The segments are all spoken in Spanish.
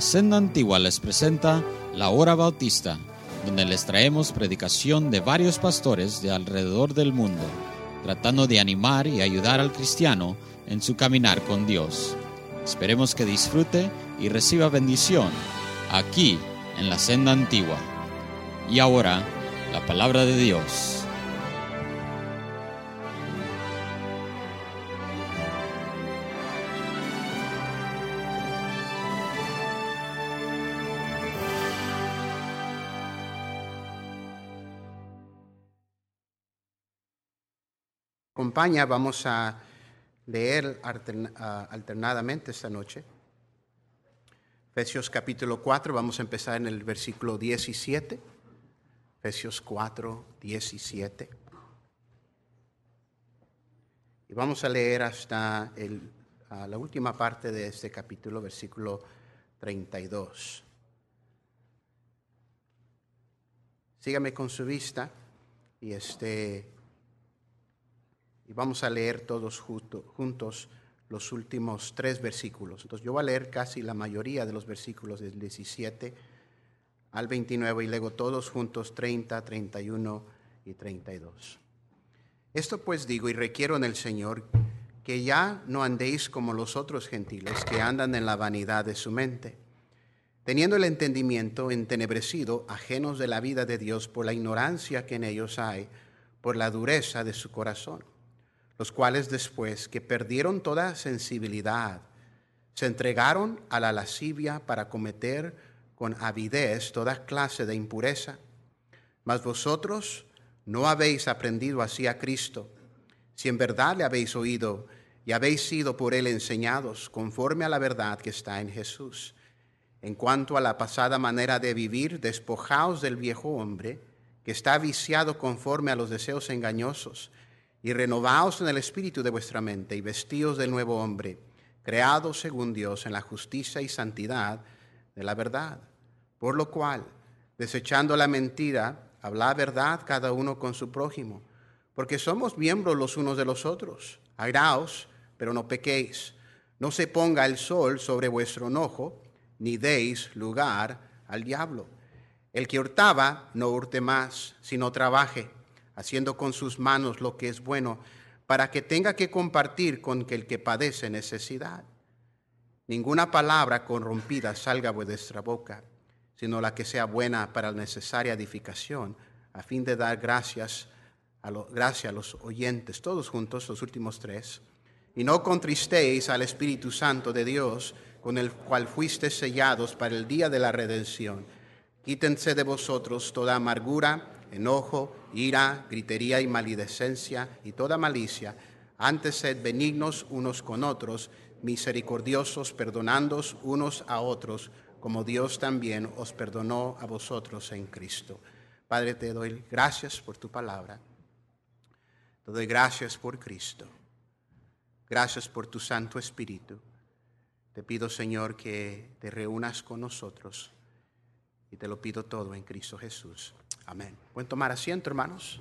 Senda Antigua les presenta La Hora Bautista, donde les traemos predicación de varios pastores de alrededor del mundo, tratando de animar y ayudar al cristiano en su caminar con Dios. Esperemos que disfrute y reciba bendición aquí en la Senda Antigua. Y ahora, la palabra de Dios. Acompaña, vamos a leer alternadamente esta noche. Efesios capítulo 4, vamos a empezar en el versículo 17. Efesios 4, 17. Y vamos a leer hasta la última parte de este capítulo, versículo 32. Sígame con su vista y este y vamos a leer todos juntos los últimos tres versículos. Entonces yo voy a leer casi la mayoría de los versículos del 17 al 29 y luego todos juntos 30, 31 y 32. Esto pues digo y requiero en el Señor que ya no andéis como los otros gentiles que andan en la vanidad de su mente, teniendo el entendimiento entenebrecido, ajenos de la vida de Dios por la ignorancia que en ellos hay, por la dureza de su corazón los cuales después que perdieron toda sensibilidad, se entregaron a la lascivia para cometer con avidez toda clase de impureza. Mas vosotros no habéis aprendido así a Cristo, si en verdad le habéis oído y habéis sido por él enseñados conforme a la verdad que está en Jesús. En cuanto a la pasada manera de vivir, despojaos del viejo hombre, que está viciado conforme a los deseos engañosos y renovaos en el espíritu de vuestra mente y vestíos del nuevo hombre, creado según Dios en la justicia y santidad de la verdad. Por lo cual, desechando la mentira, habla verdad cada uno con su prójimo, porque somos miembros los unos de los otros. Airaos, pero no pequéis. No se ponga el sol sobre vuestro enojo, ni deis lugar al diablo. El que hurtaba, no hurte más, sino trabaje haciendo con sus manos lo que es bueno, para que tenga que compartir con el que padece necesidad. Ninguna palabra corrompida salga de vuestra boca, sino la que sea buena para la necesaria edificación, a fin de dar gracias a, los oyentes, todos juntos, los últimos tres. Y no contristéis al Espíritu Santo de Dios, con el cual fuisteis sellados para el día de la redención. Quítense de vosotros toda amargura, enojo, ira, gritería y malidescencia y toda malicia. Antes sed benignos unos con otros, misericordiosos, perdonándoos unos a otros, como Dios también os perdonó a vosotros en Cristo. Padre, te doy gracias por tu palabra. Te doy gracias por Cristo. Gracias por tu Santo Espíritu. Te pido, Señor, que te reúnas con nosotros. Y te lo pido todo en Cristo Jesús. Amén. ¿Pueden tomar asiento, hermanos?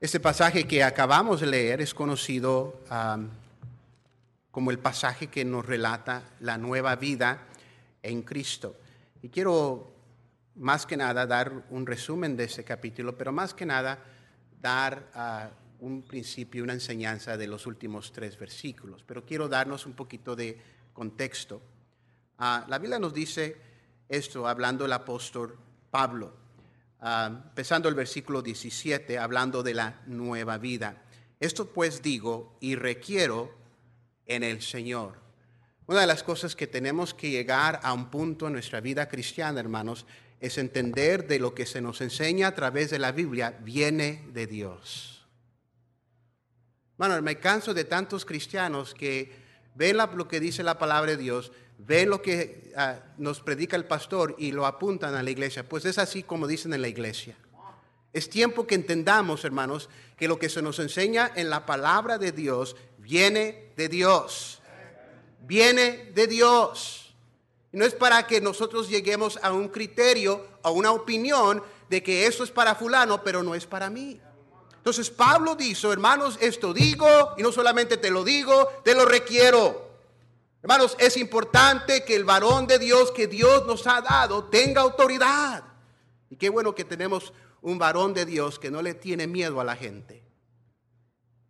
Este pasaje que acabamos de leer es conocido como el pasaje que nos relata la nueva vida en Cristo. Y quiero más que nada dar un resumen de ese capítulo, pero más que nada dar uh, un principio, una enseñanza de los últimos tres versículos, pero quiero darnos un poquito de contexto. Ah, la Biblia nos dice esto hablando el apóstol Pablo, ah, empezando el versículo 17, hablando de la nueva vida. Esto pues digo y requiero en el Señor. Una de las cosas que tenemos que llegar a un punto en nuestra vida cristiana, hermanos, es entender de lo que se nos enseña a través de la Biblia viene de Dios. Bueno, me canso de tantos cristianos que ven lo que dice la palabra de Dios, ven lo que ah, nos predica el pastor y lo apuntan a la iglesia. Pues es así como dicen en la iglesia. Es tiempo que entendamos, hermanos, que lo que se nos enseña en la palabra de Dios viene de Dios. Viene de Dios. No es para que nosotros lleguemos a un criterio, a una opinión de que eso es para fulano, pero no es para mí. Entonces Pablo dice, hermanos, esto digo, y no solamente te lo digo, te lo requiero. Hermanos, es importante que el varón de Dios que Dios nos ha dado tenga autoridad. Y qué bueno que tenemos un varón de Dios que no le tiene miedo a la gente.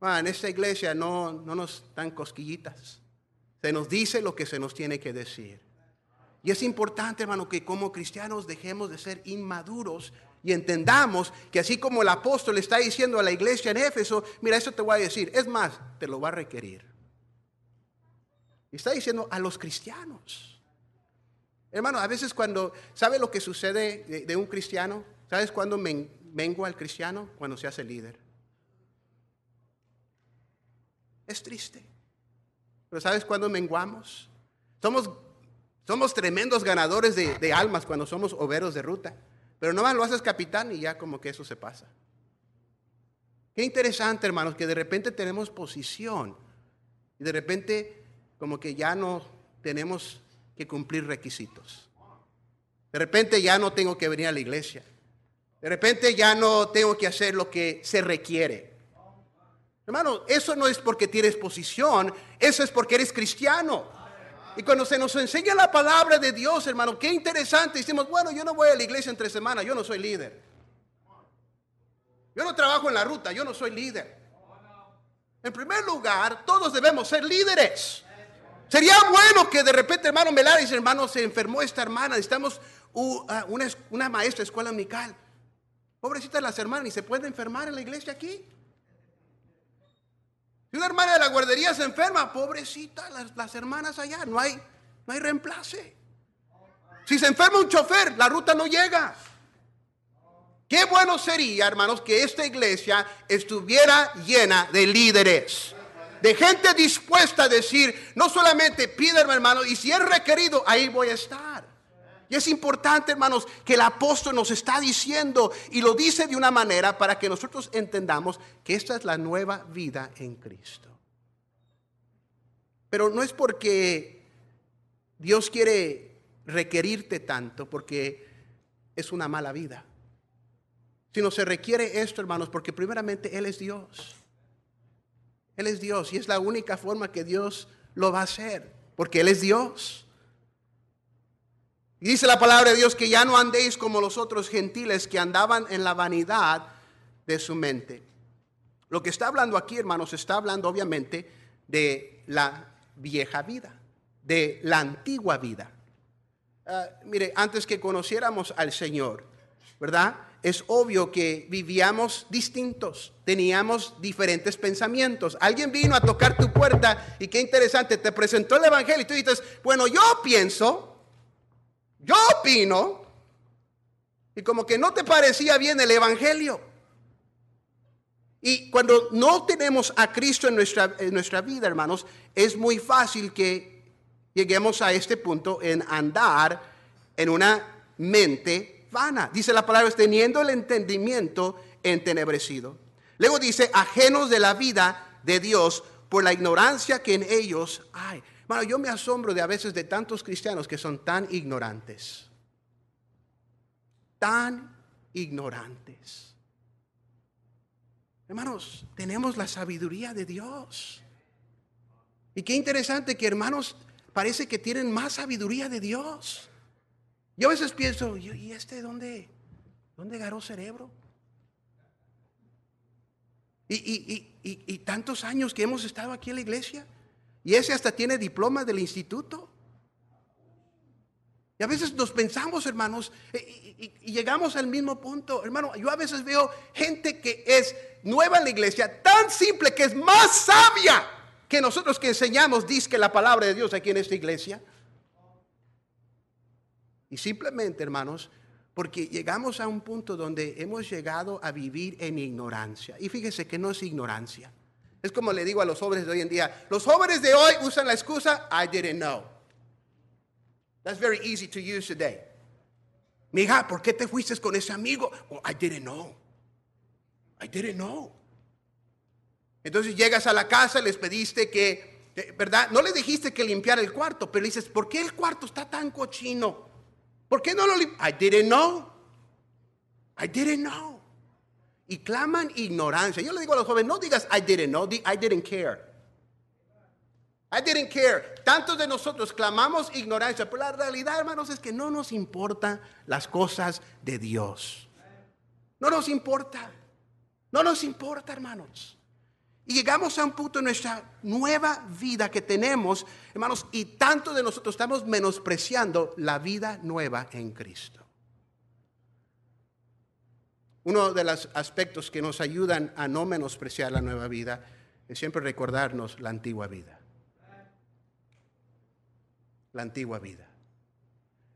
Ah, en esta iglesia no, no nos dan cosquillitas. Se nos dice lo que se nos tiene que decir. Y es importante, hermano, que como cristianos dejemos de ser inmaduros y entendamos que así como el apóstol está diciendo a la iglesia en Éfeso, mira, eso te voy a decir, es más, te lo va a requerir. Está diciendo a los cristianos. Hermano, a veces cuando, ¿sabe lo que sucede de, un cristiano? ¿Sabes cuándo mengua al cristiano? Cuando se hace líder. Es triste. Pero ¿sabes cuándo menguamos? Somos, somos tremendos ganadores de, de almas cuando somos overos de ruta. Pero nomás lo haces capitán y ya como que eso se pasa. Qué interesante, hermanos, que de repente tenemos posición y de repente como que ya no tenemos que cumplir requisitos. De repente ya no tengo que venir a la iglesia. De repente ya no tengo que hacer lo que se requiere. Hermano, eso no es porque tienes posición, eso es porque eres cristiano. Y cuando se nos enseña la palabra de Dios, hermano, qué interesante. Decimos, bueno, yo no voy a la iglesia entre semanas, yo no soy líder. Yo no trabajo en la ruta, yo no soy líder. En primer lugar, todos debemos ser líderes. Sería bueno que de repente, hermano Melara dice, hermano, se enfermó esta hermana, necesitamos una, maestra de escuela amical. Pobrecita las hermanas, ¿y se puede enfermar en la iglesia aquí? Si una hermana de la guardería se enferma, pobrecita, las, hermanas allá, no hay, no hay reemplace. Si se enferma un chofer, la ruta no llega. Qué bueno sería, hermanos, que esta iglesia estuviera llena de líderes, de gente dispuesta a decir, no solamente pídeme, hermano, y si es requerido, ahí voy a estar. Y es importante, hermanos, que el apóstol nos está diciendo y lo dice de una manera para que nosotros entendamos que esta es la nueva vida en Cristo. Pero no es porque Dios quiere requerirte tanto, porque es una mala vida. Sino se requiere esto, hermanos, porque primeramente Él es Dios. Él es Dios y es la única forma que Dios lo va a hacer, porque Él es Dios. Y dice la palabra de Dios que ya no andéis como los otros gentiles que andaban en la vanidad de su mente. Lo que está hablando aquí, hermanos, está hablando obviamente de la vieja vida, de la antigua vida. Ah, mire, antes que conociéramos al Señor, ¿verdad? Es obvio que vivíamos distintos, teníamos diferentes pensamientos. Alguien vino a tocar tu puerta y qué interesante, te presentó el Evangelio y tú dices, bueno, yo pienso, yo opino, y como que no te parecía bien el Evangelio. Y cuando no tenemos a Cristo en nuestra, en nuestra vida, hermanos, es muy fácil que lleguemos a este punto en andar en una mente vana. Dice la palabra, teniendo el entendimiento entenebrecido. Luego dice, ajenos de la vida de Dios por la ignorancia que en ellos hay. Bueno, yo me asombro de a veces de tantos cristianos que son tan ignorantes. Tan ignorantes. Hermanos, tenemos la sabiduría de Dios. Y qué interesante que hermanos parece que tienen más sabiduría de Dios. Yo a veces pienso, ¿y este dónde, dónde agarró cerebro? Y, y, tantos años que hemos estado aquí en la iglesia. Y ese hasta tiene diploma del instituto. Y a veces nos pensamos, hermanos, y, llegamos al mismo punto. Hermano, yo a veces veo gente que es nueva en la iglesia, tan simple que es más sabia que nosotros que enseñamos, dice la palabra de Dios aquí en esta iglesia. Y simplemente, hermanos, porque llegamos a un punto donde hemos llegado a vivir en ignorancia. Y fíjese que no es ignorancia. Es como le digo a los jóvenes de hoy en día. Los jóvenes de hoy usan la excusa, I didn't know. That's very easy to use today. Mija, ¿por qué te fuiste con ese amigo? Oh, I didn't know. I didn't know. Entonces llegas a la casa, les pediste que, ¿verdad? No le dijiste que limpiara el cuarto, pero dices, ¿por qué el cuarto está tan cochino? ¿Por qué no lo limpias? I didn't know. I didn't know. Y claman ignorancia. Yo le digo a los jóvenes, no digas I didn't know, I didn't care. I didn't care. Tantos de nosotros clamamos ignorancia, pero la realidad, hermanos, es que no nos importan las cosas de Dios. No nos importa. No nos importa, hermanos. Y llegamos a un punto en nuestra nueva vida que tenemos, hermanos, y tanto de nosotros estamos menospreciando la vida nueva en Cristo. Uno de los aspectos que nos ayudan a no menospreciar la nueva vida es siempre recordarnos la antigua vida. La antigua vida.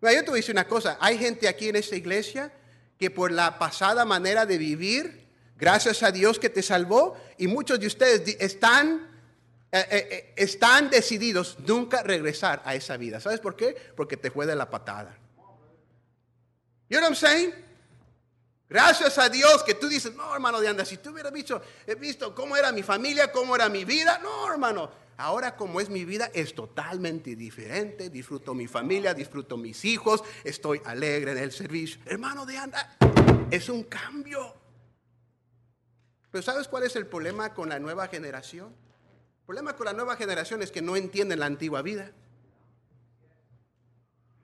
yo te voy a decir una cosa, hay gente aquí en esta iglesia que por la pasada manera de vivir, gracias a Dios que te salvó, y muchos de ustedes están, eh, eh, eh, están decididos nunca regresar a esa vida. ¿Sabes por qué? Porque te de la patada. You know what I'm saying? Gracias a Dios que tú dices, no, hermano de anda, si tú hubieras visto, he visto cómo era mi familia, cómo era mi vida, no, hermano. Ahora como es mi vida es totalmente diferente. Disfruto mi familia, disfruto mis hijos, estoy alegre en el servicio. Hermano de anda, es un cambio. Pero ¿sabes cuál es el problema con la nueva generación? El problema con la nueva generación es que no entienden la antigua vida.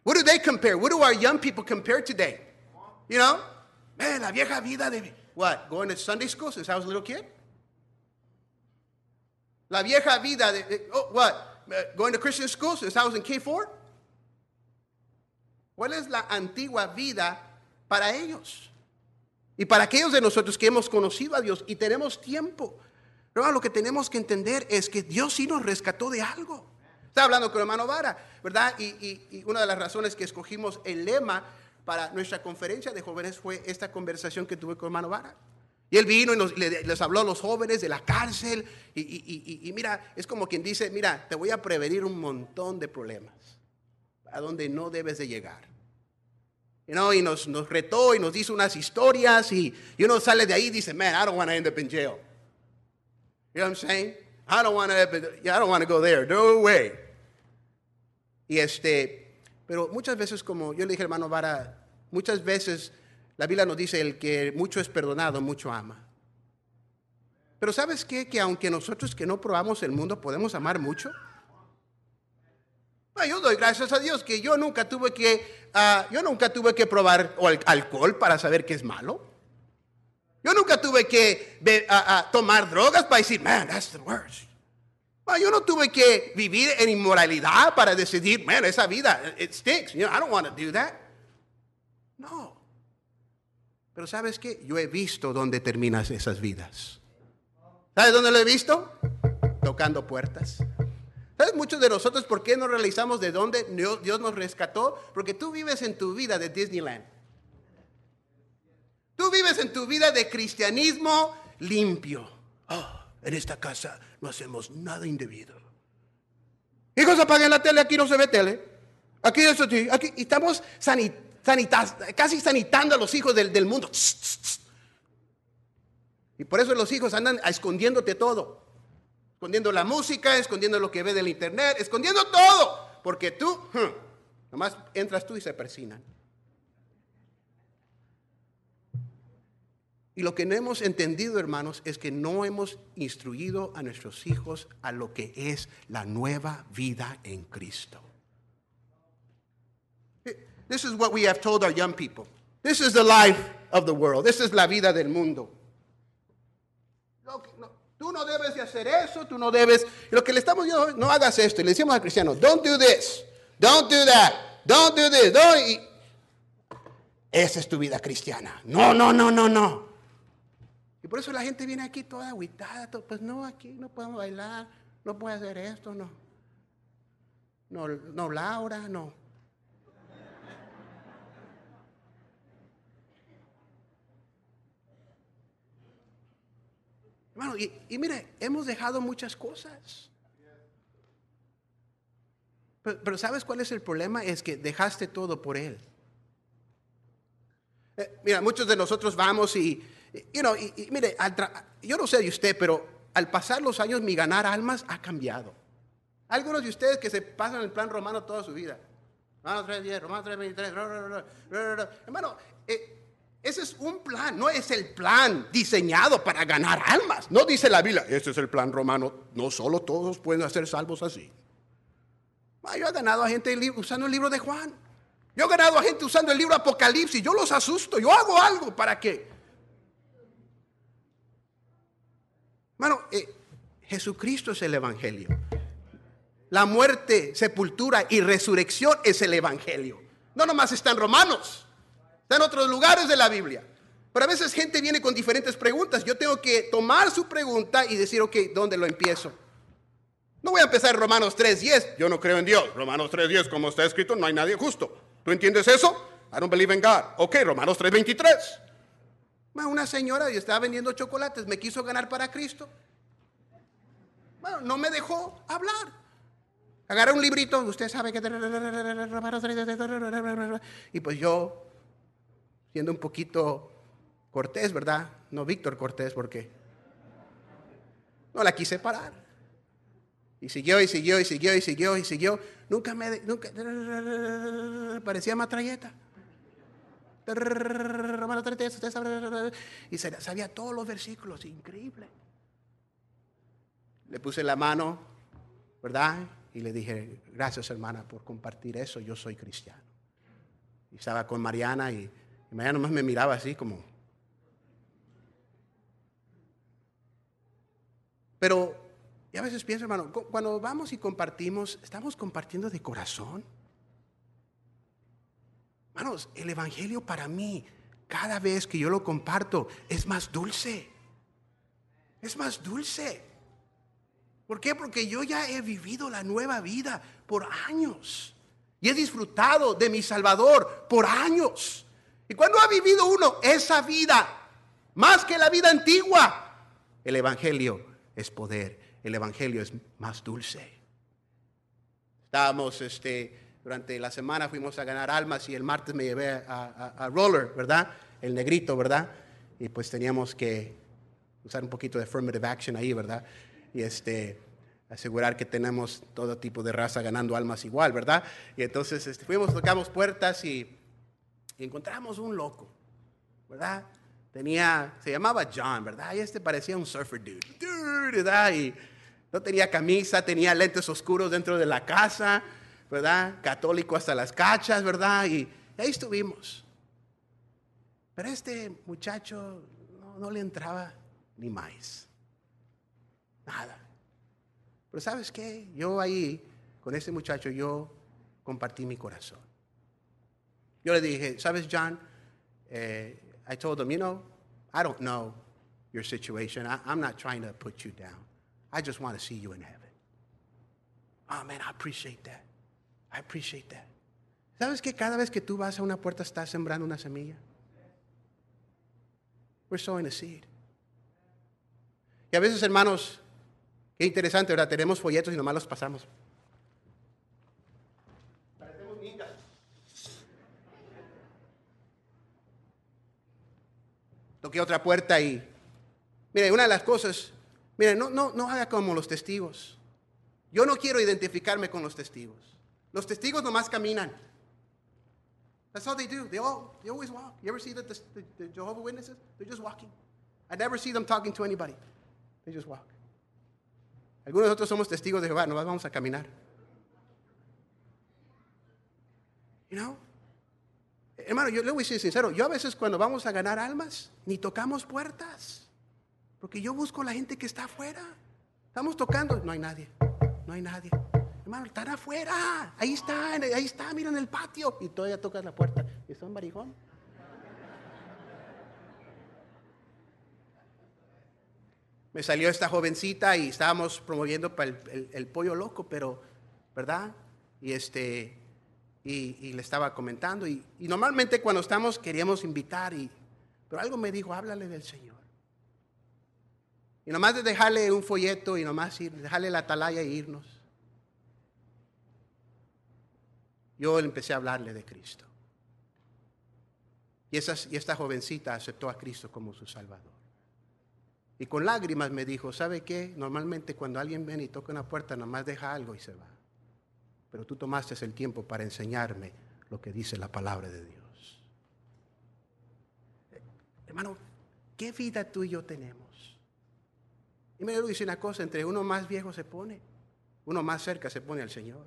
What do they compare? What do our young people compare today? You know? Man, la vieja vida de... What? Going to Sunday school since I was a little kid? La vieja vida de... Oh, what? Uh, going to Christian school since I was in K4? ¿Cuál es la antigua vida para ellos? Y para aquellos de nosotros que hemos conocido a Dios y tenemos tiempo. Pero lo que tenemos que entender es que Dios sí nos rescató de algo. Estaba hablando con el hermano Vara, ¿verdad? Y una de las razones que escogimos el lema para nuestra conferencia de jóvenes fue esta conversación que tuve con hermano Vara. Y él vino y les habló a los jóvenes de la cárcel. Y, mira, es como quien dice, mira, te voy a prevenir un montón de problemas a donde no debes de llegar. y nos, nos retó y nos dice unas historias y, uno sale de ahí y dice, man, I don't want to end up in jail. You know what I'm saying? I don't I don't want to go there. No way. Y este, pero muchas veces, como yo le dije, hermano Vara, muchas veces la Biblia nos dice, el que mucho es perdonado, mucho ama. Pero ¿sabes qué? Que aunque nosotros que no probamos el mundo podemos amar mucho. yo doy gracias a Dios que yo nunca tuve que, ah, yo nunca tuve que probar alcohol para saber que es malo. Yo nunca tuve que tomar drogas para decir, man, that's the worst. Yo no tuve que vivir en inmoralidad para decidir, man, esa vida, it stinks. You know, I don't want to do that. No. Pero ¿sabes qué? Yo he visto dónde terminan esas vidas. ¿Sabes dónde lo he visto? Tocando puertas. ¿Sabes muchos de nosotros por qué no realizamos de dónde Dios nos rescató? Porque tú vives en tu vida de Disneyland. Tú vives en tu vida de cristianismo limpio. Oh, en esta casa no hacemos nada indebido. Hijos, apaguen la tele, aquí no se ve tele. Aquí eso aquí estamos casi sanitando a los hijos del, mundo. Y por eso los hijos andan escondiéndote todo. Escondiendo la música, escondiendo lo que ve del internet, escondiendo todo. Porque tú, nomás entras tú y se persinan. Y lo que no hemos entendido, hermanos, es que no hemos instruido a nuestros hijos a lo que es la nueva vida en Cristo. This is what we have told our young people. This is the life of the world. This is la vida del mundo. tú no debes de hacer eso, tú no debes. lo que le estamos diciendo, no hagas esto. Y le decimos al cristiano, don't do this, don't do that, don't do this. Don't. esa es tu vida cristiana. No, no, no, no, no. Por eso la gente viene aquí toda aguitada. Pues no, aquí no podemos bailar, no puede hacer esto, no. No, no, Laura, no. Hermano, y, y, mire, hemos dejado muchas cosas. Pero, ¿sabes cuál es el problema? Es que dejaste todo por Él. Eh, mira, muchos de nosotros vamos y, you know, y, mire, yo no sé de usted, pero al pasar los años mi ganar almas ha cambiado. Algunos de ustedes que se pasan el plan romano toda su vida. Romano 3, 10, Romano 3, 23. Hermano, eh, Ese es un plan, no es el plan diseñado para ganar almas. No dice la Biblia, ese es el plan romano. No solo todos pueden ser salvos así. Yo he ganado a gente usando el libro de Juan. Yo he ganado a gente usando el libro Apocalipsis. Yo los asusto. Yo hago algo para que. Bueno, eh, Jesucristo es el Evangelio. La muerte, sepultura y resurrección es el Evangelio. No nomás está en Romanos. Está en otros lugares de la Biblia. Pero a veces gente viene con diferentes preguntas. Yo tengo que tomar su pregunta y decir, ok, ¿dónde lo empiezo? No voy a empezar en Romanos 3.10. Yo no creo en Dios. Romanos 3.10, como está escrito, no hay nadie justo. ¿Tú entiendes eso? I don't believe in God. Ok, Romanos 3.23. Una señora, yo estaba vendiendo chocolates, me quiso ganar para Cristo. Bueno, no me dejó hablar. Agarré un librito, usted sabe que... Y pues yo siendo un poquito cortés, ¿verdad? No Víctor Cortés, porque no la quise parar. Y siguió, y siguió, y siguió, y siguió, y siguió. Nunca me, parecía matralleta. Y sabía todos los versículos, increíble. Le puse la mano, ¿verdad? Y le dije, gracias hermana por compartir eso, yo soy cristiano. Y estaba con Mariana y y María nomás me miraba así como. Pero, y a veces pienso, hermano, cuando vamos y compartimos, ¿estamos compartiendo de corazón? Hermanos, el Evangelio para mí, cada vez que yo lo comparto, es más dulce. Es más dulce. ¿Por qué? Porque yo ya he vivido la nueva vida por años. Y he disfrutado de mi Salvador por años. Y cuando ha vivido uno esa vida, más que la vida antigua, el Evangelio es poder, el Evangelio es más dulce. Estábamos, este, durante la semana fuimos a ganar almas y el martes me llevé a, Roller, ¿verdad? El negrito, ¿verdad? Y pues teníamos que usar un poquito de affirmative action ahí, ¿verdad? Y este, asegurar que tenemos todo tipo de raza ganando almas igual, ¿verdad? Y entonces este, fuimos, tocamos puertas y y encontramos un loco, ¿verdad? Tenía, se llamaba John, ¿verdad? Y este parecía un surfer dude, ¿verdad? Y no tenía camisa, tenía lentes oscuros dentro de la casa, ¿verdad? Católico hasta las cachas, ¿verdad? Y ahí estuvimos. Pero este muchacho no, le entraba ni más. Nada. Pero ¿sabes qué? Yo ahí, con ese muchacho, yo compartí mi corazón. Yo le dije, ¿sabes, John? Eh, I told him, you know, I don't know your situation. I'm not trying to put you down. I just want to see you in heaven. Oh, I appreciate that. I appreciate that. ¿Sabes que cada vez que tú vas a una puerta estás sembrando una semilla? We're sowing a seed. Y a veces, hermanos, qué interesante, ¿verdad? Tenemos folletos y nomás los pasamos. toqué otra puerta y, mire, una de las cosas, mire, no, no, no haga como los testigos. Yo no quiero identificarme con los testigos. Los testigos nomás caminan. That's all they do. They, all, they always walk. You ever see the, the, the Jehovah Witnesses? They're just walking. I never see them talking to anybody. They just walk. Algunos de nosotros somos testigos de Jehová, nomás vamos a caminar. You know? Hermano, yo le voy a decir sincero, yo a veces cuando vamos a ganar almas, ni tocamos puertas. Porque yo busco la gente que está afuera. Estamos tocando, no hay nadie, no hay nadie. Hermano, están afuera, ahí están, ahí está, mira en el patio. Y todavía tocas la puerta. ¿Y son barijón? Me salió esta jovencita y estábamos promoviendo para el, pollo loco, pero, ¿verdad? Y este, y, le estaba comentando. Y, normalmente cuando estamos queríamos invitar, y, pero algo me dijo, háblale del Señor. Y nomás de dejarle un folleto y nomás ir, dejarle la atalaya e irnos. Yo empecé a hablarle de Cristo. Y, y esta jovencita aceptó a Cristo como su Salvador. Y con lágrimas me dijo, ¿sabe qué? Normalmente cuando alguien viene y toca una puerta, nomás deja algo y se va pero tú tomaste el tiempo para enseñarme lo que dice la palabra de Dios. hermano, ¿qué vida tú y yo tenemos? Y me dice una cosa, entre uno más viejo se pone, uno más cerca se pone al Señor.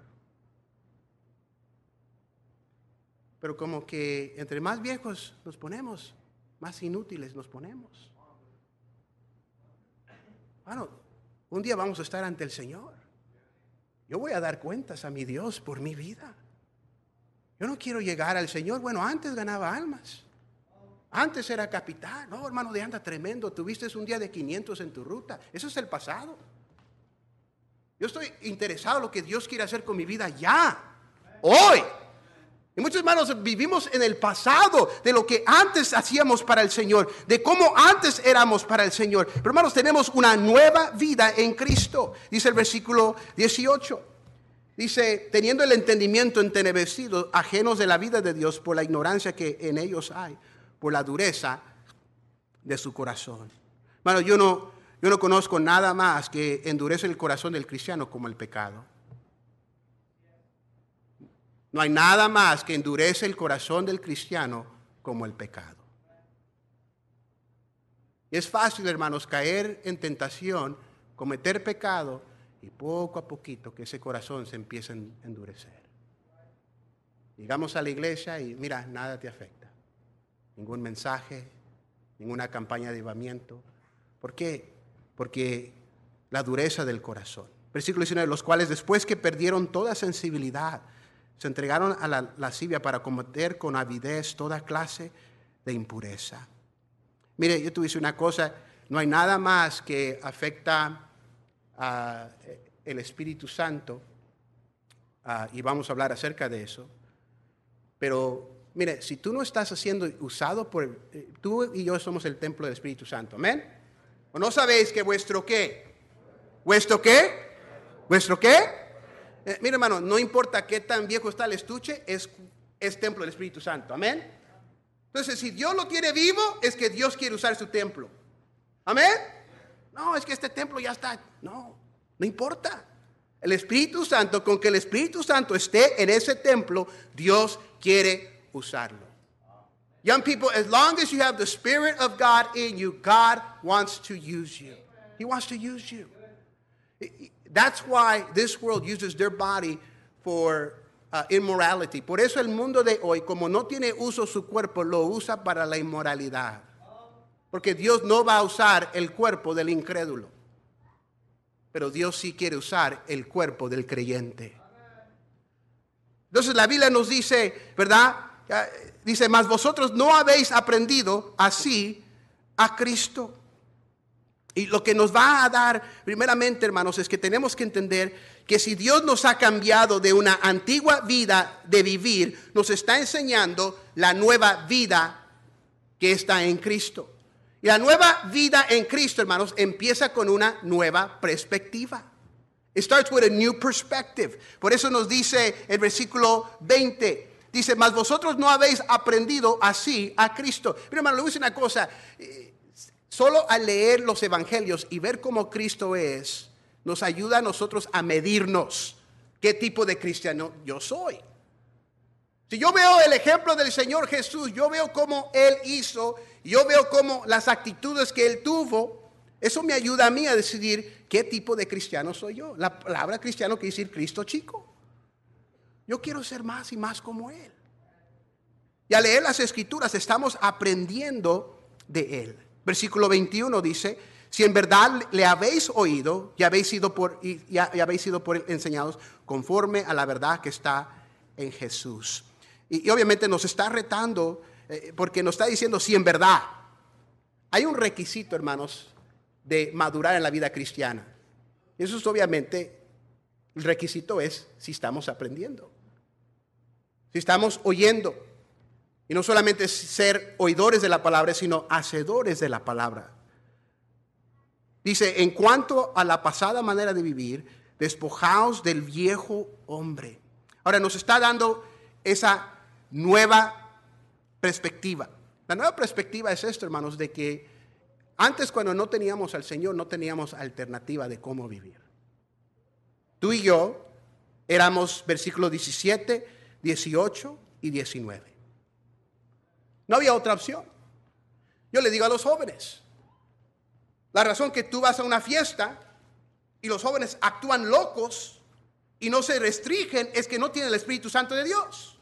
Pero como que entre más viejos nos ponemos, más inútiles nos ponemos. Bueno, un día vamos a estar ante el Señor. Yo voy a dar cuentas a mi Dios por mi vida. Yo no quiero llegar al Señor. Bueno, antes ganaba almas. Antes era capitán. No, hermano, de anda tremendo. Tuviste un día de 500 en tu ruta. Eso es el pasado. Yo estoy interesado en lo que Dios quiere hacer con mi vida ya. Hoy. Y muchos hermanos vivimos en el pasado de lo que antes hacíamos para el Señor, de cómo antes éramos para el Señor. Pero hermanos, tenemos una nueva vida en Cristo, dice el versículo 18. Dice, teniendo el entendimiento entenebrecido, ajenos de la vida de Dios por la ignorancia que en ellos hay, por la dureza de su corazón. Hermano, yo no, yo no conozco nada más que endurece el corazón del cristiano como el pecado. No hay nada más que endurece el corazón del cristiano como el pecado. es fácil, hermanos, caer en tentación, cometer pecado y poco a poquito que ese corazón se empiece a endurecer. Llegamos a la iglesia y mira, nada te afecta. Ningún mensaje, ninguna campaña de llevamiento. ¿Por qué? Porque la dureza del corazón. Versículo 19, los cuales después que perdieron toda sensibilidad, se entregaron a la lascivia para cometer con avidez toda clase de impureza. Mire, yo te dice una cosa, no hay nada más que afecta al el Espíritu Santo, y vamos a hablar acerca de eso, pero mire, si tú no estás siendo usado por, eh, tú y yo somos el templo del Espíritu Santo, amén. ¿O no sabéis que vuestro qué? ¿Vuestro qué? ¿Vuestro qué? Eh, mira hermano, no importa qué tan viejo está el estuche, es, es templo del Espíritu Santo. Amén. Entonces, si Dios lo tiene vivo, es que Dios quiere usar su templo. Amén. No, es que este templo ya está. No, no importa. El Espíritu Santo, con que el Espíritu Santo esté en ese templo, Dios quiere usarlo. Young people, as long as you have the Spirit of God in you, God wants to use you. He wants to use you. That's why this world uses their body for uh, immorality. Por eso el mundo de hoy, como no tiene uso su cuerpo, lo usa para la inmoralidad. Porque Dios no va a usar el cuerpo del incrédulo. Pero Dios sí quiere usar el cuerpo del creyente. Entonces la Biblia nos dice, ¿verdad? Dice, mas vosotros no habéis aprendido así a Cristo. Y lo que nos va a dar, primeramente, hermanos, es que tenemos que entender que si Dios nos ha cambiado de una antigua vida de vivir, nos está enseñando la nueva vida que está en Cristo. Y la nueva vida en Cristo, hermanos, empieza con una nueva perspectiva. It starts with a new perspective. Por eso nos dice el versículo 20. Dice, mas vosotros no habéis aprendido así a Cristo. Pero hermano, le voy a decir una cosa. Solo al leer los evangelios y ver cómo Cristo es, nos ayuda a nosotros a medirnos qué tipo de cristiano yo soy. Si yo veo el ejemplo del Señor Jesús, yo veo cómo Él hizo, yo veo cómo las actitudes que Él tuvo, eso me ayuda a mí a decidir qué tipo de cristiano soy yo. La palabra cristiano quiere decir Cristo chico. Yo quiero ser más y más como Él. Y al leer las escrituras estamos aprendiendo de Él. Versículo 21 dice, si en verdad le habéis oído y habéis sido por, y, habéis sido por enseñados conforme a la verdad que está en Jesús. Y, obviamente nos está retando eh, porque nos está diciendo si en verdad hay un requisito, hermanos, de madurar en la vida cristiana. Eso es obviamente, el requisito es si estamos aprendiendo, si estamos oyendo. Y no solamente ser oidores de la palabra, sino hacedores de la palabra. Dice, en cuanto a la pasada manera de vivir, despojaos del viejo hombre. Ahora nos está dando esa nueva perspectiva. La nueva perspectiva es esto, hermanos, de que antes cuando no teníamos al Señor, no teníamos alternativa de cómo vivir. Tú y yo éramos versículos 17, 18 y 19. No había otra opción. Yo le digo a los jóvenes, la razón que tú vas a una fiesta y los jóvenes actúan locos y no se restringen es que no tienen el Espíritu Santo de Dios.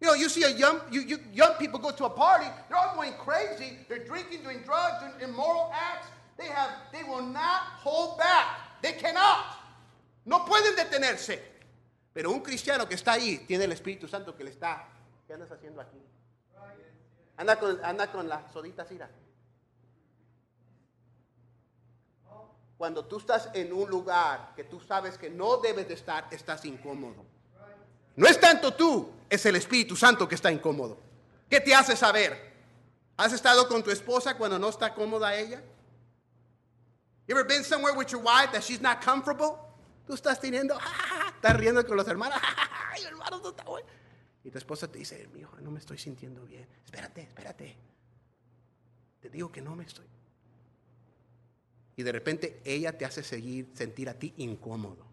You know, you see a young, you, you, young people go to a party, they're all going crazy, they're drinking, doing drugs, doing immoral acts. They have, they will not hold back. They cannot. No pueden detenerse. Pero un cristiano que está ahí tiene el Espíritu Santo que le está. ¿Qué andas haciendo aquí? Anda con, anda con la sodita Cira. Cuando tú estás en un lugar que tú sabes que no debes de estar, estás incómodo. No es tanto tú, es el Espíritu Santo que está incómodo. ¿Qué te hace saber? ¿Has estado con tu esposa cuando no está cómoda ella? You ever been somewhere with your wife that she's not comfortable? Tú estás teniendo, estás riendo con los hermanos, ay, hermano, no está bueno. Y tu esposa te dice, mi hijo, no me estoy sintiendo bien. Espérate, espérate. Te digo que no me estoy. Y de repente ella te hace seguir, sentir a ti incómodo.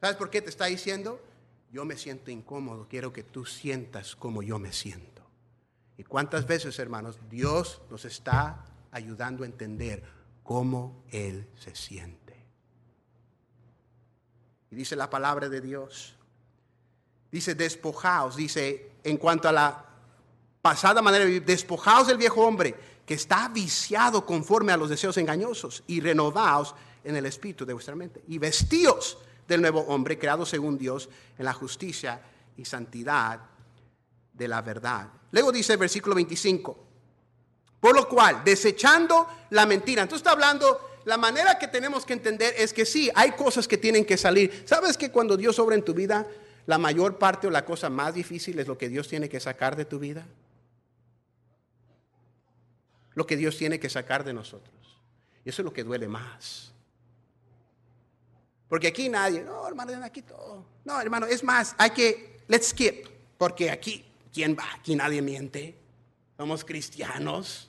¿Sabes por qué te está diciendo? Yo me siento incómodo, quiero que tú sientas como yo me siento. ¿Y cuántas veces, hermanos, Dios nos está ayudando a entender cómo Él se siente? Y dice la palabra de Dios, dice despojaos, dice en cuanto a la pasada manera de vivir, despojaos del viejo hombre que está viciado conforme a los deseos engañosos y renovaos en el espíritu de vuestra mente y vestíos del nuevo hombre creado según Dios en la justicia y santidad de la verdad. Luego dice el versículo 25, por lo cual, desechando la mentira, entonces está hablando, la manera que tenemos que entender es que sí, hay cosas que tienen que salir. ¿Sabes que cuando Dios obra en tu vida, la mayor parte o la cosa más difícil es lo que Dios tiene que sacar de tu vida? lo que Dios tiene que sacar de nosotros. Y eso es lo que duele más. Porque aquí nadie, no, hermano, aquí todo. No, hermano, es más, hay que, let's skip. Porque aquí, ¿quién va? Aquí nadie miente. Somos cristianos.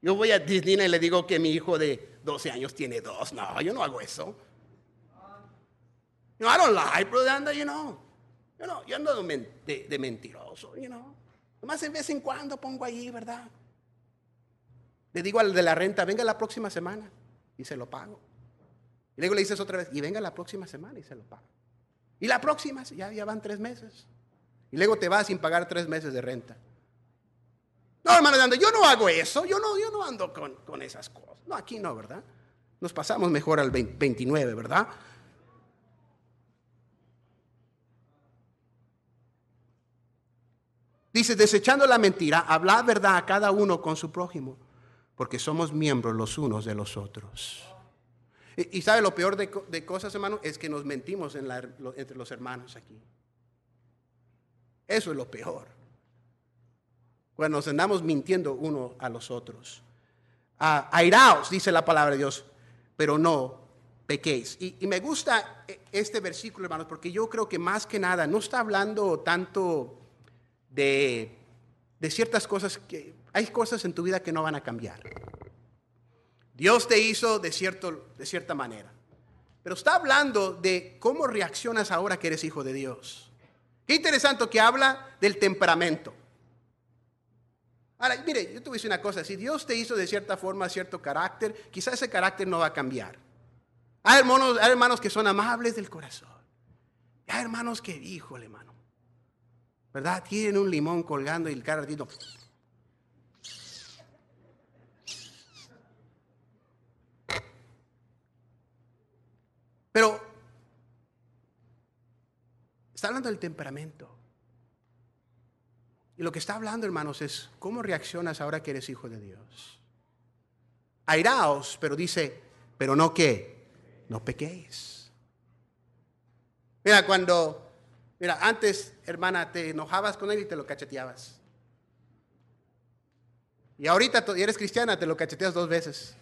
Yo voy a Disney y le digo que mi hijo de 12 años tiene dos. No, yo no hago eso. No, I don't lie, brother, you know. Yo no, yo ando de, de mentiroso, you know. Nomás de vez en cuando pongo ahí, ¿verdad? Le digo al de la renta, venga la próxima semana y se lo pago. Y luego le dices otra vez, y venga la próxima semana y se lo pago. Y la próxima, ya, ya van tres meses. Y luego te vas sin pagar tres meses de renta. No, hermano, yo no hago eso, yo no, yo no ando con, con esas cosas. No, aquí no, ¿verdad? Nos pasamos mejor al 29, ¿verdad? Dice, desechando la mentira, habla verdad a cada uno con su prójimo porque somos miembros los unos de los otros. Y, sabe lo peor de, cosas, hermano, es que nos mentimos entre los hermanos aquí. Eso es lo peor. Cuando nos andamos mintiendo uno a los otros. Airaos, dice la palabra de Dios, pero no pequéis. Y, y, me gusta este versículo, hermanos, porque yo creo que más que nada no está hablando tanto de, de ciertas cosas que hay cosas en tu vida que no van a cambiar. Dios te hizo de, cierto, de cierta manera. Pero está hablando de cómo reaccionas ahora que eres hijo de Dios. Qué interesante que habla del temperamento. Ahora, mire, yo te voy a decir una cosa, si Dios te hizo de cierta forma cierto carácter, quizás ese carácter no va a cambiar. Hay hermanos, hay hermanos que son amables del corazón. hay hermanos que, híjole, hermano, ¿verdad? Tienen un limón colgando y el carretito Pero está hablando del temperamento. Y lo que está hablando, hermanos, es cómo reaccionas ahora que eres hijo de Dios. Airaos, pero dice, pero no qué, no pequéis. Mira, cuando, mira, antes, hermana, te enojabas con él y te lo cacheteabas. Y ahorita eres cristiana, te lo cacheteas dos veces.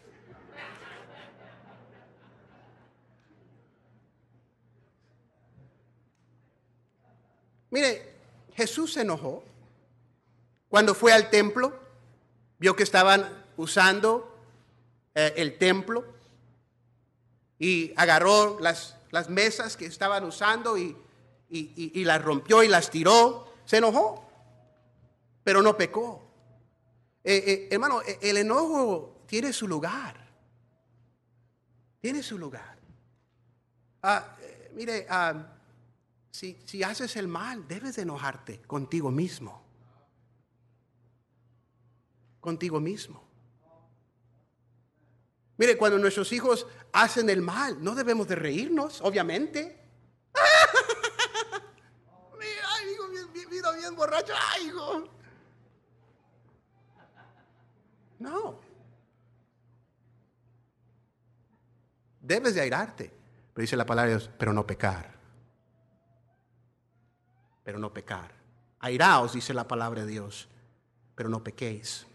Mire, Jesús se enojó cuando fue al templo, vio que estaban usando eh, el templo y agarró las, las, mesas que estaban usando y, y las rompió y las tiró. Se enojó, pero no pecó. Eh, eh, hermano, eh, el enojo tiene su lugar. Tiene su lugar. Ah, mire, ah, si, si haces el mal, debes de enojarte contigo mismo. Contigo mismo. Mire, cuando nuestros hijos hacen el mal, no debemos de reírnos, obviamente. Ay, hijo, bien, bien, bien borracho. No. Debes de airarte. Pero dice la palabra de Dios, pero no pecar. Pero no pecar. Airaos, dice la palabra de Dios, pero no pequéis.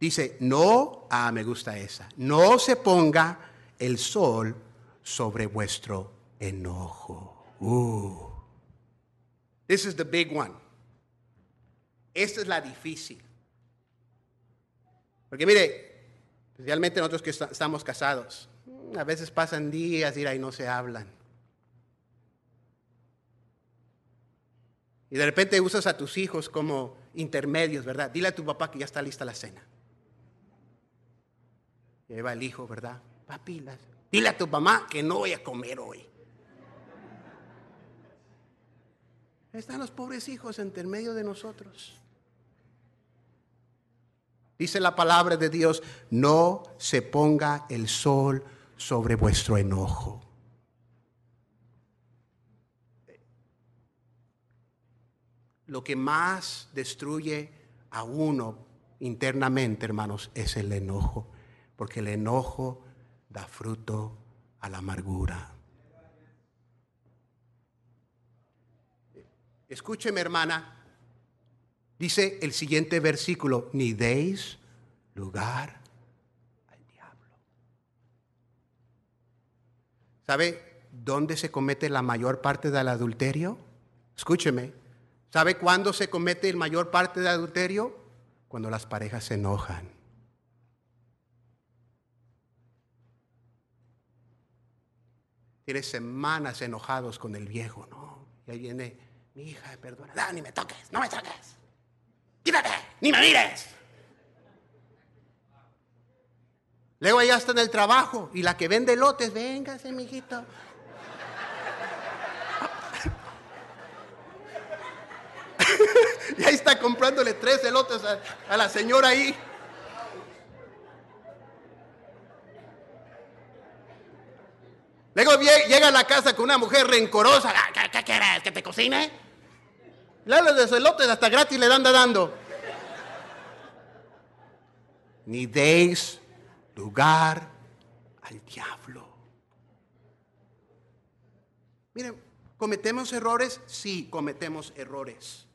Dice, no, ah, me gusta esa, no se ponga el sol sobre vuestro enojo. Uh. This is the big one. Esta es la difícil. Porque mire, especialmente nosotros que estamos casados, a veces pasan días y no se hablan. Y de repente usas a tus hijos como intermedios, ¿verdad? Dile a tu papá que ya está lista la cena. Lleva el hijo, ¿verdad? Papilas. Dile a tu mamá que no voy a comer hoy. Están los pobres hijos entre medio de nosotros. Dice la palabra de Dios, no se ponga el sol sobre vuestro enojo. Lo que más destruye a uno internamente, hermanos, es el enojo porque el enojo da fruto a la amargura. Escúcheme, hermana. Dice el siguiente versículo, ni deis lugar al diablo. ¿Sabe dónde se comete la mayor parte del adulterio? Escúcheme. ¿Sabe cuándo se comete la mayor parte del adulterio? Cuando las parejas se enojan. Tiene semanas enojados con el viejo, ¿no? Y ahí viene, mi hija, perdona, ni me toques, no me toques. Quítate, ni me mires. Luego allá está en el trabajo y la que vende lotes, véngase, mijito. y ahí está comprándole tres elotes a, a la señora ahí. Luego llega a la casa con una mujer rencorosa. Ah, ¿Qué, quieres? ¿Que te cocine? Le de su elote hasta gratis le dan dando. Ni deis lugar al diablo. Miren, ¿cometemos errores? Sí, cometemos errores.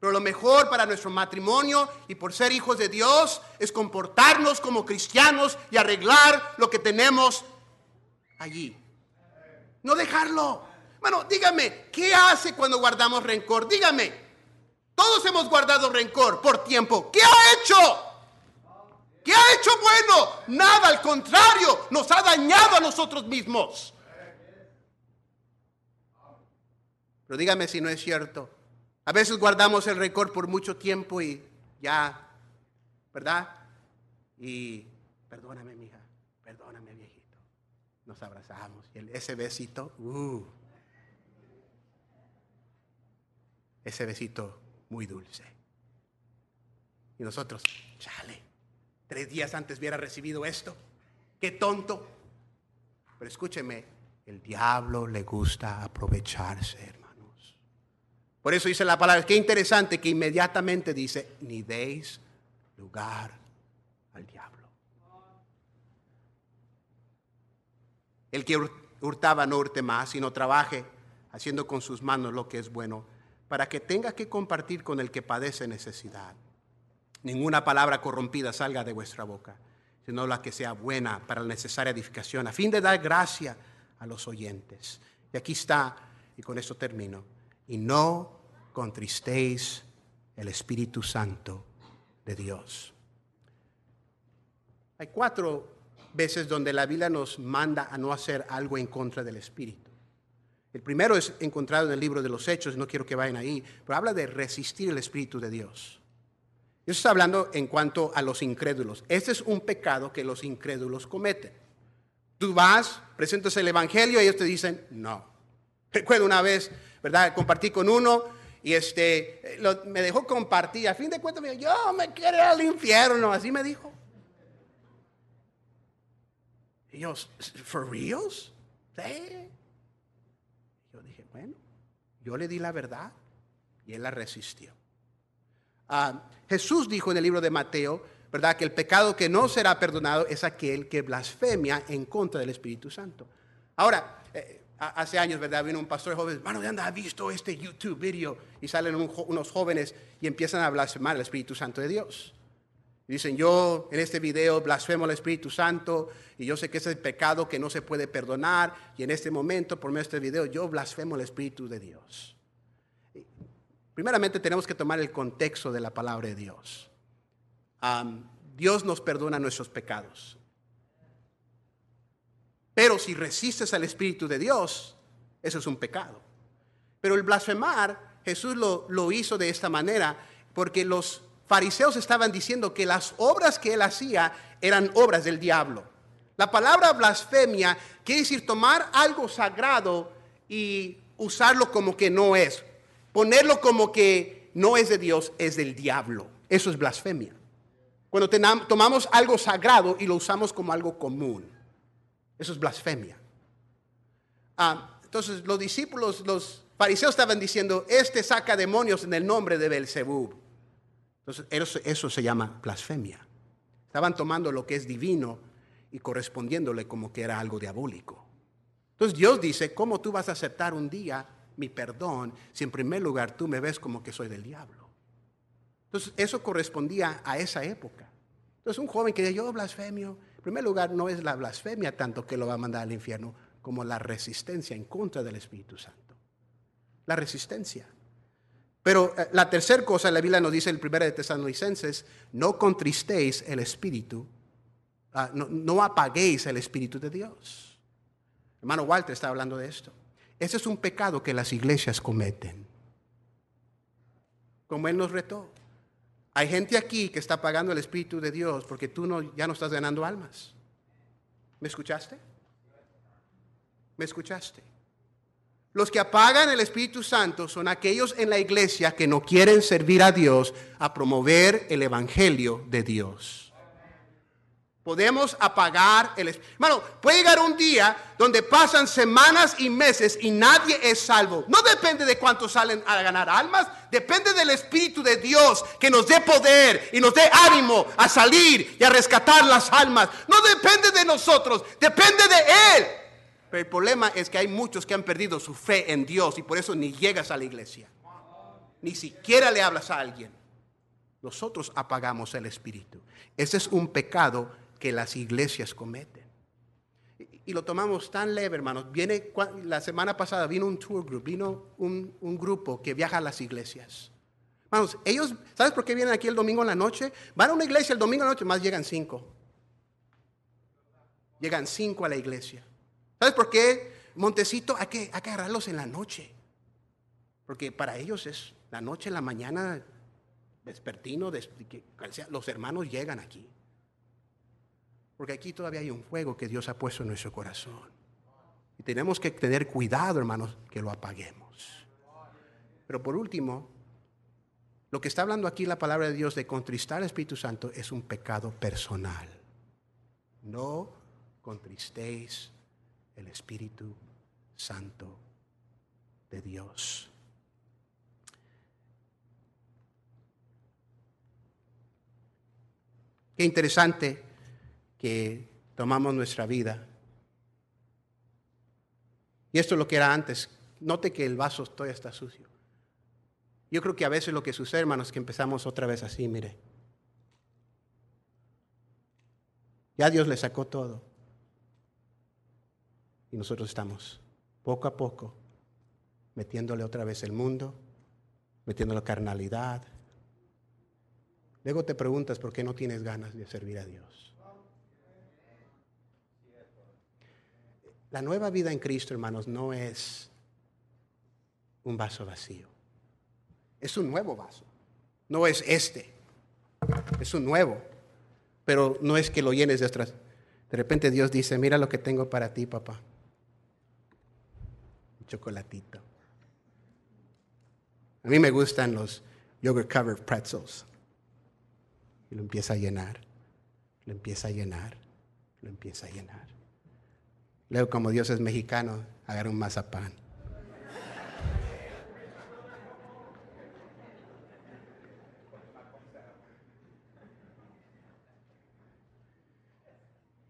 Pero lo mejor para nuestro matrimonio y por ser hijos de Dios es comportarnos como cristianos y arreglar lo que tenemos allí. No dejarlo. Bueno, dígame, ¿qué hace cuando guardamos rencor? Dígame. Todos hemos guardado rencor por tiempo. ¿Qué ha hecho? ¿Qué ha hecho bueno? Nada, al contrario, nos ha dañado a nosotros mismos. Pero dígame si no es cierto. A veces guardamos el rencor por mucho tiempo y ya, ¿verdad? Y perdóname, mija. Nos abrazamos y ese besito, uh, ese besito muy dulce. Y nosotros, chale, tres días antes hubiera recibido esto. Qué tonto. Pero escúcheme, el diablo le gusta aprovecharse, hermanos. Por eso dice la palabra, qué interesante que inmediatamente dice, ni deis lugar al diablo. El que hurtaba no hurte más, sino trabaje haciendo con sus manos lo que es bueno, para que tenga que compartir con el que padece necesidad. Ninguna palabra corrompida salga de vuestra boca, sino la que sea buena para la necesaria edificación, a fin de dar gracia a los oyentes. Y aquí está, y con esto termino, y no contristéis el Espíritu Santo de Dios. Hay cuatro veces donde la Biblia nos manda a no hacer algo en contra del Espíritu. El primero es encontrado en el libro de los Hechos, no quiero que vayan ahí, pero habla de resistir el Espíritu de Dios. Eso está hablando en cuanto a los incrédulos. Este es un pecado que los incrédulos cometen. Tú vas, presentas el Evangelio y ellos te dicen, no. Recuerdo una vez, ¿verdad? Compartí con uno y este, me dejó compartir. A fin de cuentas me dijo, yo me quiero ir al infierno. Así me dijo. Y yo, ¿for reals? Sí. Yo dije, bueno, yo le di la verdad y él la resistió. Ah, Jesús dijo en el libro de Mateo, ¿verdad? Que el pecado que no será perdonado es aquel que blasfemia en contra del Espíritu Santo. Ahora, eh, hace años, ¿verdad? Vino un pastor joven, hermano, ¿de dónde ha visto este YouTube video? Y salen unos jóvenes y empiezan a blasfemar el Espíritu Santo de Dios. Dicen, yo en este video blasfemo al Espíritu Santo y yo sé que es el pecado que no se puede perdonar y en este momento, por medio de este video, yo blasfemo el Espíritu de Dios. Primeramente tenemos que tomar el contexto de la palabra de Dios. Dios nos perdona nuestros pecados. Pero si resistes al Espíritu de Dios, eso es un pecado. Pero el blasfemar, Jesús lo, lo hizo de esta manera porque los fariseos estaban diciendo que las obras que él hacía eran obras del diablo. La palabra blasfemia quiere decir tomar algo sagrado y usarlo como que no es. Ponerlo como que no es de Dios, es del diablo. Eso es blasfemia. Cuando tomamos algo sagrado y lo usamos como algo común. Eso es blasfemia. Ah, entonces los discípulos, los fariseos estaban diciendo, este saca demonios en el nombre de Belzebub. Entonces eso, se llama blasfemia. Estaban tomando lo que es divino y correspondiéndole como que era algo diabólico. Entonces Dios dice, ¿cómo tú vas a aceptar un día mi perdón si en primer lugar tú me ves como que soy del diablo? Entonces, eso correspondía a esa época. Entonces, un joven que yo blasfemio, en primer lugar, no es la blasfemia tanto que lo va a mandar al infierno, como la resistencia en contra del Espíritu Santo. La resistencia. Pero eh, la tercera cosa, la Biblia nos dice en el primero de Tesalonicenses, no contristéis el Espíritu, ah, no, no apaguéis el Espíritu de Dios. Hermano Walter está hablando de esto. Ese es un pecado que las iglesias cometen. Como Él nos retó. Hay gente aquí que está pagando el Espíritu de Dios porque tú no, ya no estás ganando almas. ¿Me escuchaste? ¿Me escuchaste? Los que apagan el Espíritu Santo son aquellos en la iglesia que no quieren servir a Dios a promover el Evangelio de Dios. Podemos apagar el Hermano, puede llegar un día donde pasan semanas y meses y nadie es salvo. No depende de cuántos salen a ganar almas, depende del Espíritu de Dios que nos dé poder y nos dé ánimo a salir y a rescatar las almas. No depende de nosotros, depende de Él. Pero el problema es que hay muchos que han perdido su fe en Dios y por eso ni llegas a la iglesia. Ni siquiera le hablas a alguien. Nosotros apagamos el Espíritu. Ese es un pecado que las iglesias cometen. Y lo tomamos tan leve, hermanos. Viene, la semana pasada vino un tour group, vino un, grupo que viaja a las iglesias. Hermanos, ellos, ¿sabes por qué vienen aquí el domingo en la noche? Van a una iglesia el domingo en la noche, más llegan cinco. Llegan cinco a la iglesia. ¿Sabes por qué? Montecito, hay que, hay que agarrarlos en la noche. Porque para ellos es la noche, la mañana, despertino, los hermanos llegan aquí. Porque aquí todavía hay un fuego que Dios ha puesto en nuestro corazón. Y tenemos que tener cuidado, hermanos, que lo apaguemos. Pero por último, lo que está hablando aquí la palabra de Dios de contristar al Espíritu Santo es un pecado personal. No contristéis el Espíritu Santo de Dios. Qué interesante que tomamos nuestra vida. Y esto es lo que era antes. Note que el vaso todavía está sucio. Yo creo que a veces lo que sucede, hermanos, que empezamos otra vez así, mire. Ya Dios le sacó todo. Y nosotros estamos poco a poco metiéndole otra vez el mundo, metiéndole carnalidad. Luego te preguntas por qué no tienes ganas de servir a Dios. La nueva vida en Cristo, hermanos, no es un vaso vacío. Es un nuevo vaso. No es este. Es un nuevo, pero no es que lo llenes de otras. De repente Dios dice, mira lo que tengo para ti, papá. Chocolatito. A mí me gustan los yogurt covered pretzels. Y lo empieza a llenar, lo empieza a llenar, lo empieza a llenar. Luego, como Dios es mexicano, agarra un mazapán.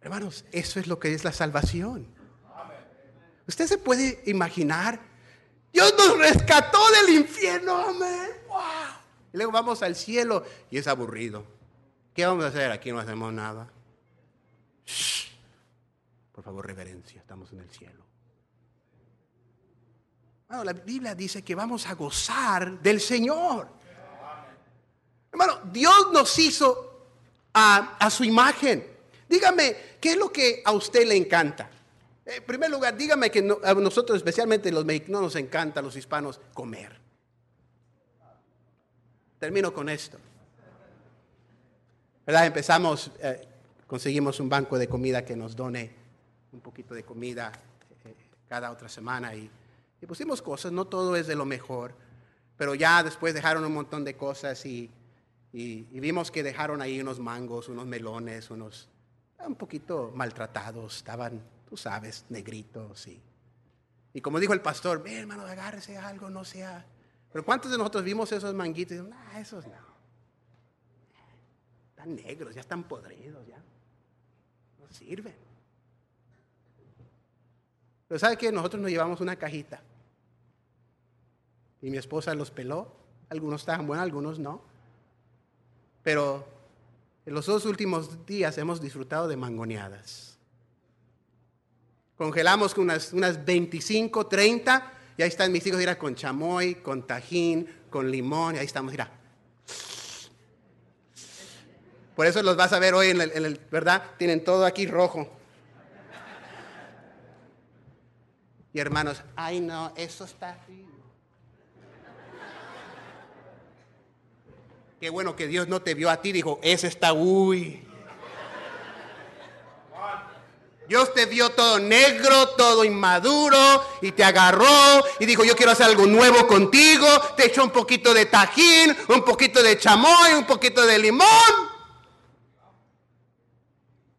Hermanos, eso es lo que es la salvación. Usted se puede imaginar, Dios nos rescató del infierno, amén. Y luego vamos al cielo y es aburrido. ¿Qué vamos a hacer? Aquí no hacemos nada. Por favor, reverencia, estamos en el cielo. Bueno, la Biblia dice que vamos a gozar del Señor. Hermano, Dios nos hizo a, a su imagen. Dígame, ¿qué es lo que a usted le encanta? En primer lugar, dígame que a nosotros, especialmente los mexicanos, nos encanta, los hispanos, comer. Termino con esto. ¿Verdad? Empezamos, eh, conseguimos un banco de comida que nos done un poquito de comida eh, cada otra semana y, pusimos cosas, no todo es de lo mejor, pero ya después dejaron un montón de cosas y, y vimos que dejaron ahí unos mangos, unos melones, unos un poquito maltratados, estaban, tú sabes, negritos. Y, y como dijo el pastor, ve hermano, agárrese algo, no sea. Pero ¿cuántos de nosotros vimos esos manguitos y esos no? Están negros, ya están podridos, ya. No sirven. Pero ¿sabe qué? Nosotros nos llevamos una cajita. Y mi esposa los peló. Algunos estaban buenos, algunos no. Pero en los dos últimos días hemos disfrutado de mangoneadas. Congelamos unas, unas 25, 30, y ahí están mis hijos, mira, con chamoy, con tajín, con limón, y ahí estamos, mira. Por eso los vas a ver hoy en el, ¿verdad? Tienen todo aquí rojo. Y hermanos, ay no, eso está Qué bueno que Dios no te vio a ti, dijo, ese está uy. Dios te vio todo negro, todo inmaduro y te agarró y dijo, yo quiero hacer algo nuevo contigo. Te echó un poquito de tajín, un poquito de chamoy, un poquito de limón.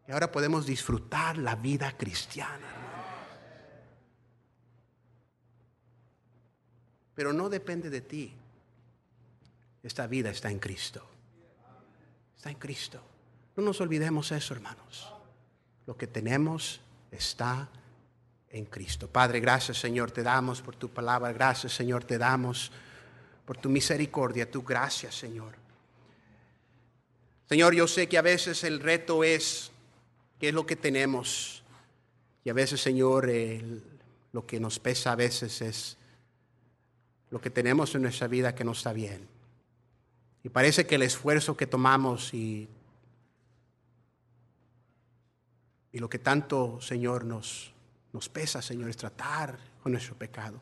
Y ahora podemos disfrutar la vida cristiana. Pero no depende de ti. Esta vida está en Cristo. Está en Cristo. No nos olvidemos eso, hermanos. Lo que tenemos está en Cristo. Padre, gracias Señor, te damos por tu palabra. Gracias Señor, te damos por tu misericordia, tu gracia, Señor. Señor, yo sé que a veces el reto es qué es lo que tenemos. Y a veces, Señor, lo que nos pesa a veces es lo que tenemos en nuestra vida que no está bien. Y parece que el esfuerzo que tomamos y, y lo que tanto, Señor, nos, pesa, Señor, es tratar con nuestro pecado,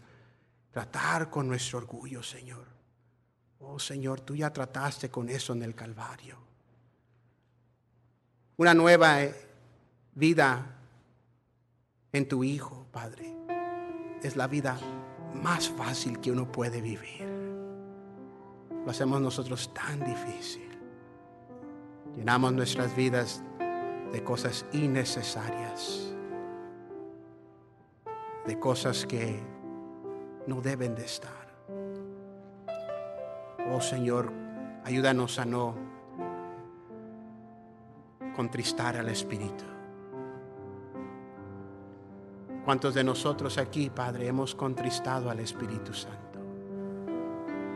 tratar con nuestro orgullo, Señor. Oh, Señor, tú ya trataste con eso en el Calvario. Una nueva eh, vida en tu Hijo, Padre, es la vida más fácil que uno puede vivir lo hacemos nosotros tan difícil. Llenamos nuestras vidas de cosas innecesarias, de cosas que no deben de estar. Oh Señor, ayúdanos a no contristar al Espíritu. ¿Cuántos de nosotros aquí, Padre, hemos contristado al Espíritu Santo?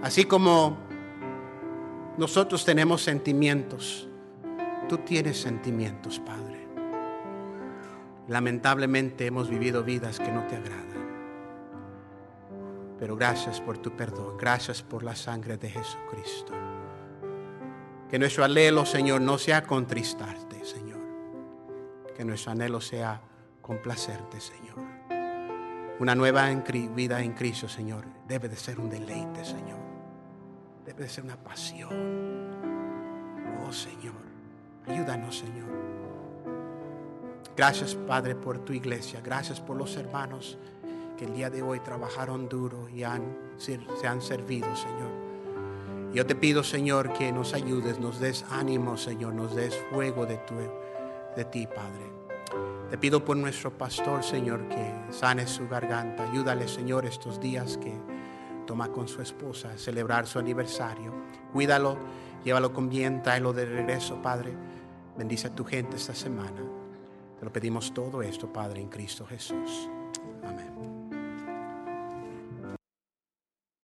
Así como nosotros tenemos sentimientos. Tú tienes sentimientos, Padre. Lamentablemente hemos vivido vidas que no te agradan. Pero gracias por tu perdón. Gracias por la sangre de Jesucristo. Que nuestro anhelo, Señor, no sea contristarte, Señor. Que nuestro anhelo sea complacerte, Señor. Una nueva vida en Cristo, Señor, debe de ser un deleite, Señor debe ser una pasión. Oh Señor. Ayúdanos, Señor. Gracias, Padre, por tu iglesia. Gracias por los hermanos que el día de hoy trabajaron duro y se han servido, Señor. Yo te pido, Señor, que nos ayudes, nos des ánimo, Señor, nos des fuego de, tu, de ti, Padre. Te pido por nuestro pastor, Señor, que sane su garganta. Ayúdale, Señor, estos días que toma con su esposa a celebrar su aniversario. Cuídalo, llévalo con bien, tráelo de regreso, Padre. Bendice a tu gente esta semana. Te lo pedimos todo esto, Padre, en Cristo Jesús.